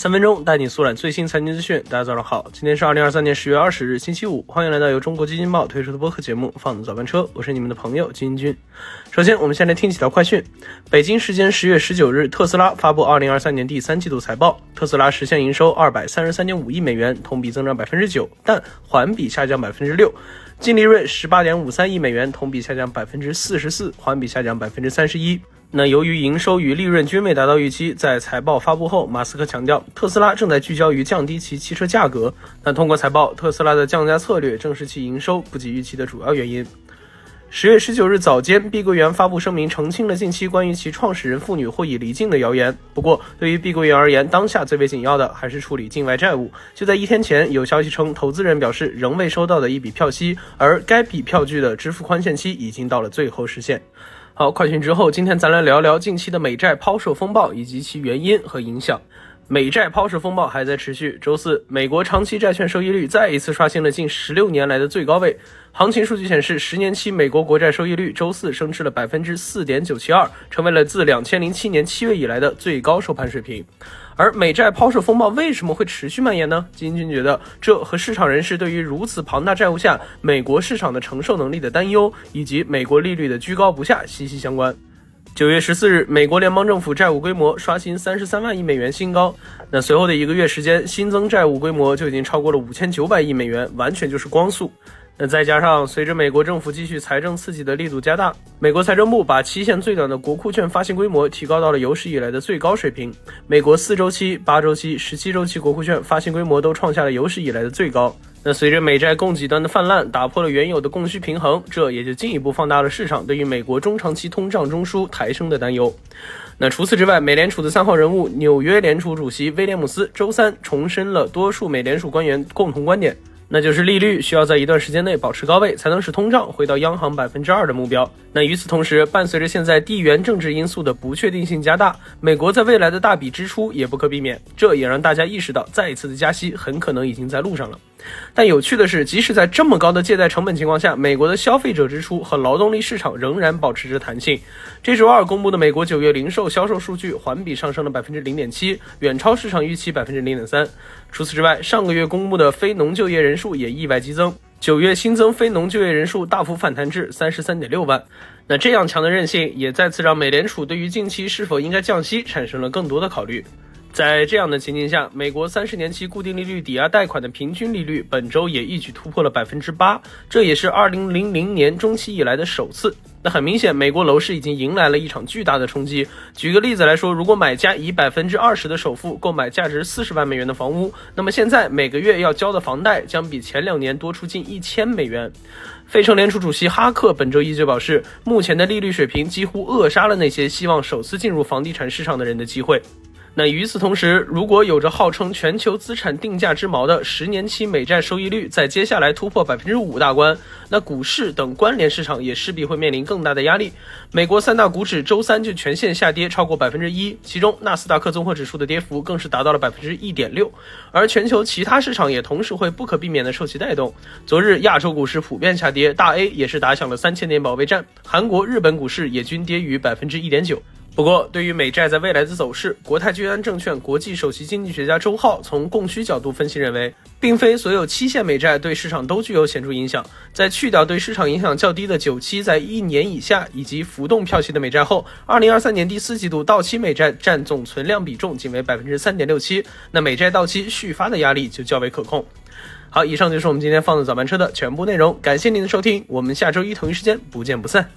三分钟带你速览最新财经资讯。大家早上好，今天是二零二三年十月二十日，星期五。欢迎来到由中国基金报推出的播客节目《放的早班车》，我是你们的朋友金军。首先，我们先来听几条快讯。北京时间十月十九日，特斯拉发布二零二三年第三季度财报，特斯拉实现营收二百三十三点五亿美元，同比增长百分之九，但环比下降百分之六。净利润十八点五三亿美元，同比下降百分之四十四，环比下降百分之三十一。那由于营收与利润均未达到预期，在财报发布后，马斯克强调，特斯拉正在聚焦于降低其汽车价格。但通过财报，特斯拉的降价策略正是其营收不及预期的主要原因。十月十九日早间，碧桂园发布声明，澄清了近期关于其创始人妇女或已离境的谣言。不过，对于碧桂园而言，当下最为紧要的还是处理境外债务。就在一天前，有消息称，投资人表示仍未收到的一笔票息，而该笔票据的支付宽限期已经到了最后时限。好，快讯之后，今天咱来聊聊近期的美债抛售风暴以及其原因和影响。美债抛售风暴还在持续。周四，美国长期债券收益率再一次刷新了近十六年来的最高位。行情数据显示，十年期美国国债收益率周四升至了百分之四点九七二，成为了自两千零七年七月以来的最高收盘水平。而美债抛售风暴为什么会持续蔓延呢？基金君觉得，这和市场人士对于如此庞大债务下美国市场的承受能力的担忧，以及美国利率的居高不下息息相关。九月十四日，美国联邦政府债务规模刷新三十三万亿美元新高。那随后的一个月时间，新增债务规模就已经超过了五千九百亿美元，完全就是光速。那再加上随着美国政府继续财政刺激的力度加大，美国财政部把期限最短的国库券发行规模提高到了有史以来的最高水平。美国四周期、八周期、十七周期国库券发行规模都创下了有史以来的最高。那随着美债供给端的泛滥，打破了原有的供需平衡，这也就进一步放大了市场对于美国中长期通胀中枢抬升的担忧。那除此之外，美联储的三号人物纽约联储主席威廉姆斯周三重申了多数美联储官员共同观点。那就是利率需要在一段时间内保持高位，才能使通胀回到央行百分之二的目标。那与此同时，伴随着现在地缘政治因素的不确定性加大，美国在未来的大笔支出也不可避免。这也让大家意识到，再一次的加息很可能已经在路上了。但有趣的是，即使在这么高的借贷成本情况下，美国的消费者支出和劳动力市场仍然保持着弹性。这周二公布的美国九月零售销售数据环比上升了百分之零点七，远超市场预期百分之零点三。除此之外，上个月公布的非农就业人数也意外激增，九月新增非农就业人数大幅反弹至三十三点六万。那这样强的韧性，也再次让美联储对于近期是否应该降息产生了更多的考虑。在这样的情境下，美国三十年期固定利率抵押贷款的平均利率本周也一举突破了百分之八，这也是二零零零年中期以来的首次。那很明显，美国楼市已经迎来了一场巨大的冲击。举个例子来说，如果买家以百分之二十的首付购买价值四十万美元的房屋，那么现在每个月要交的房贷将比前两年多出近一千美元。费城联储主席哈克本周一就表示，目前的利率水平几乎扼杀了那些希望首次进入房地产市场的人的机会。那与此同时，如果有着号称全球资产定价之锚的十年期美债收益率在接下来突破百分之五大关，那股市等关联市场也势必会面临更大的压力。美国三大股指周三就全线下跌超过百分之一，其中纳斯达克综合指数的跌幅更是达到了百分之一点六，而全球其他市场也同时会不可避免的受其带动。昨日亚洲股市普遍下跌，大 A 也是打响了三千点保卫战，韩国、日本股市也均跌逾百分之一点九。不过，对于美债在未来的走势，国泰君安证券国际首席经济学家周浩从供需角度分析认为，并非所有期限美债对市场都具有显著影响。在去掉对市场影响较低的久期在一年以下以及浮动票息的美债后，二零二三年第四季度到期美债占总存量比重仅为百分之三点六七，那美债到期续发的压力就较为可控。好，以上就是我们今天放的早班车的全部内容，感谢您的收听，我们下周一同一时间不见不散。